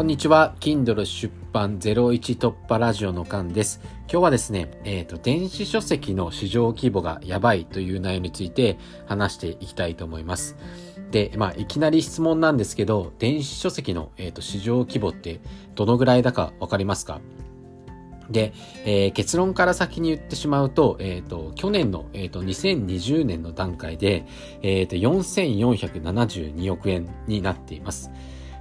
こんにちは。Kindle 出版01突破ラジオの間です。今日はですね、えっ、ー、と、電子書籍の市場規模がやばいという内容について話していきたいと思います。で、まあ、いきなり質問なんですけど、電子書籍の、えーと、市場規模ってどのぐらいだかわかりますか？で、えー、結論から先に言ってしまうと、えっ、ー、と、去年の、えっ、ー、と、2020年の段階で、えっ、と、4472億円になっています。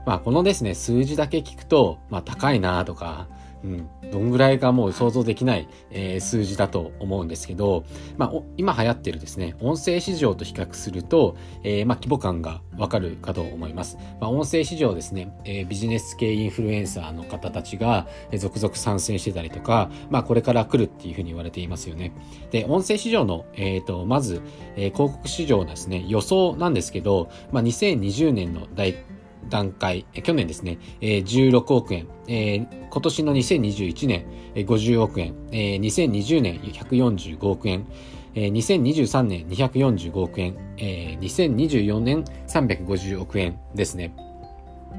まあ、このですね、数字だけ聞くと、まあ、高いなとか、うん、どんぐらいかもう想像できない、えー、数字だと思うんですけど、まあ、今流行ってるですね、音声市場と比較すると、えー、まあ、規模感がわかるかと思います。まあ、音声市場ですね、えー、ビジネス系インフルエンサーの方たちが、続々参戦してたりとか、まあ、これから来るっていうふうに言われていますよね。で、音声市場の、えっ、ー、と、まず、え、広告市場ですね、予想なんですけど、まあ、2020年の大段階、去年ですね、16億円、今年の2021年50億円、2020年145億円、2023年245億円、2024年350億円ですね。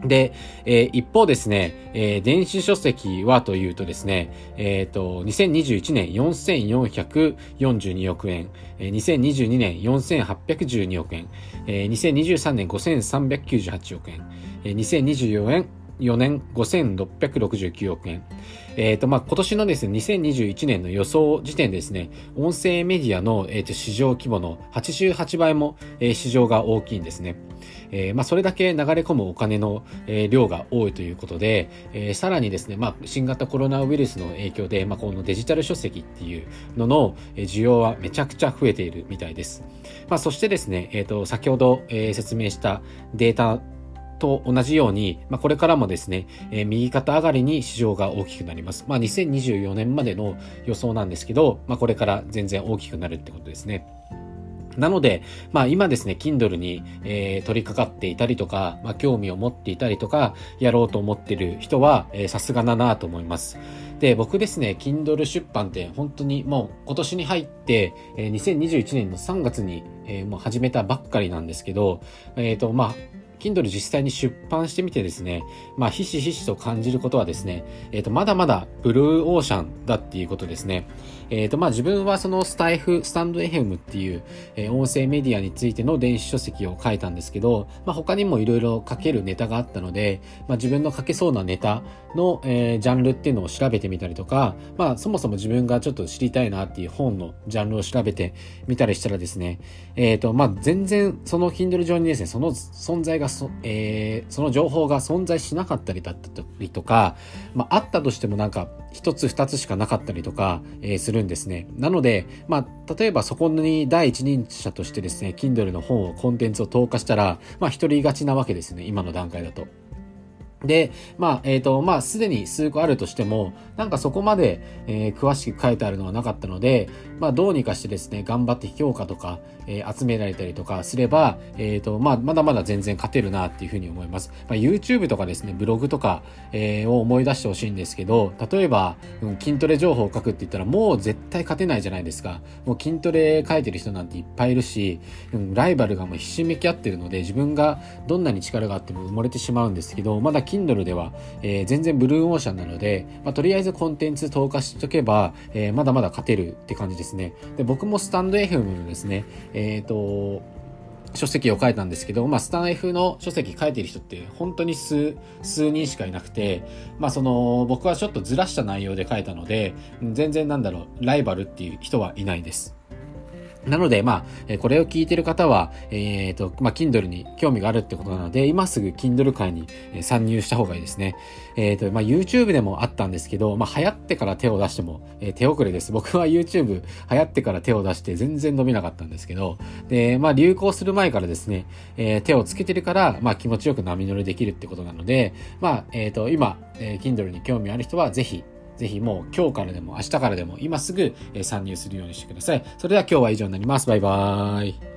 で、えー、一方ですね、えー、電子書籍はというとですね、えっ、ー、と、2021年4442億円、えー、2022年4812億円、えー、2023年5398億円、2024年4年5669億円。えっ、ー、と、まあ、今年のですね、2021年の予想時点ですね、音声メディアの、えーと、市場規模の88倍も、えー、市場が大きいんですね。えー、まあ、それだけ流れ込むお金の、えー、量が多いということで、えー、さらにですね、まあ、新型コロナウイルスの影響で、まあ、このデジタル書籍っていうのの需要はめちゃくちゃ増えているみたいです。まあ、そしてですね、えっ、と、先ほど、え説明したデータと同じように、まあ、これからもですね、えー、右肩上がりに市場が大きくなります。まあ、2024年までの予想なんですけど、まあ、これから全然大きくなるってことですね。なので、まあ今ですね、Kindle に、えー、取り掛かっていたりとか、まあ興味を持っていたりとか、やろうと思ってる人は、さすがだなと思います。で、僕ですね、Kindle 出版って本当にもう今年に入って、えー、2021年の3月に、えー、もう始めたばっかりなんですけど、えっ、ー、と、まあ、Kindle 実際に出版してみてですね、まあ、ひしひしと感じることはですね、えっ、ー、と、まだまだブルーオーシャンだっていうことですね。えっ、ー、と、まあ、自分はそのスタイフ、スタンド FM っていう、えー、音声メディアについての電子書籍を書いたんですけど、まあ、他にもいろいろ書けるネタがあったので、まあ、自分の書けそうなネタの、えー、ジャンルっていうのを調べてみたりとか、まあ、そもそも自分がちょっと知りたいなっていう本のジャンルを調べてみたりしたらですね、えっ、ー、と、まあ、全然その Kindle 上にですね、その存在がそ、えー、その情報が存在しなかったりだったりとか、まあ、あったとしてもなんか、一つ二つしかなかったりとか、えー、するんですね。なので、まあ、例えばそこに第一人者としてですね、Kindle の本を、コンテンツを投下したら、まあ、一人勝ちなわけですね、今の段階だと。で、まあ、えっ、ー、と、まあ、すでに数個あるとしても、なんかそこまで、えー、詳しく書いてあるのはなかったので、まあ、どうにかしてですね、頑張って評価とか、えー、集められたりとかすれば、えっ、と、まあ、まだまだ全然勝てるなっていうふうに思います。まあ、YouTube とかですね、ブログとか、えを思い出してほしいんですけど、例えば、うん、筋トレ情報を書くって言ったら、もう絶対勝てないじゃないですか。もう筋トレ書いてる人なんていっぱいいるし、うん、ライバルがもうひしめき合ってるので、自分がどんなに力があっても埋もれてしまうんですけど、まだ Kindle では、えー、全然ブルーオーシャンなので、まあ、とりあえずコンテンツ投下しとけば、えー、まだまだ勝てるって感じですね。で、僕もスタンド FM のですね、えっ、ー、と、書籍を書いたんですけど、まあ、スタン F の書籍書いてる人って本当に数、数人しかいなくて、まあ、その、僕はちょっとずらした内容で書いたので、全然なんだろう、ライバルっていう人はいないです。なので、まあ、これを聞いてる方は、えっ、ー、と、まあ、Kindle に興味があるってことなので、今すぐ Kindle 界に参入した方がいいですね。えっ、ー、と、まあ、YouTube でもあったんですけど、まあ、流行ってから手を出しても、えー、手遅れです。僕は YouTube 流行ってから手を出して全然伸びなかったんですけど、で、まあ、流行する前からですね、え、手をつけてるから、まあ、気持ちよく波乗りできるってことなので、まあ、えっ、と、今、えー、Kindle に興味ある人は、ぜひ、ぜひもう今日からでも明日からでも今すぐ参入するようにしてください。それでは今日は以上になります。バイバーイ。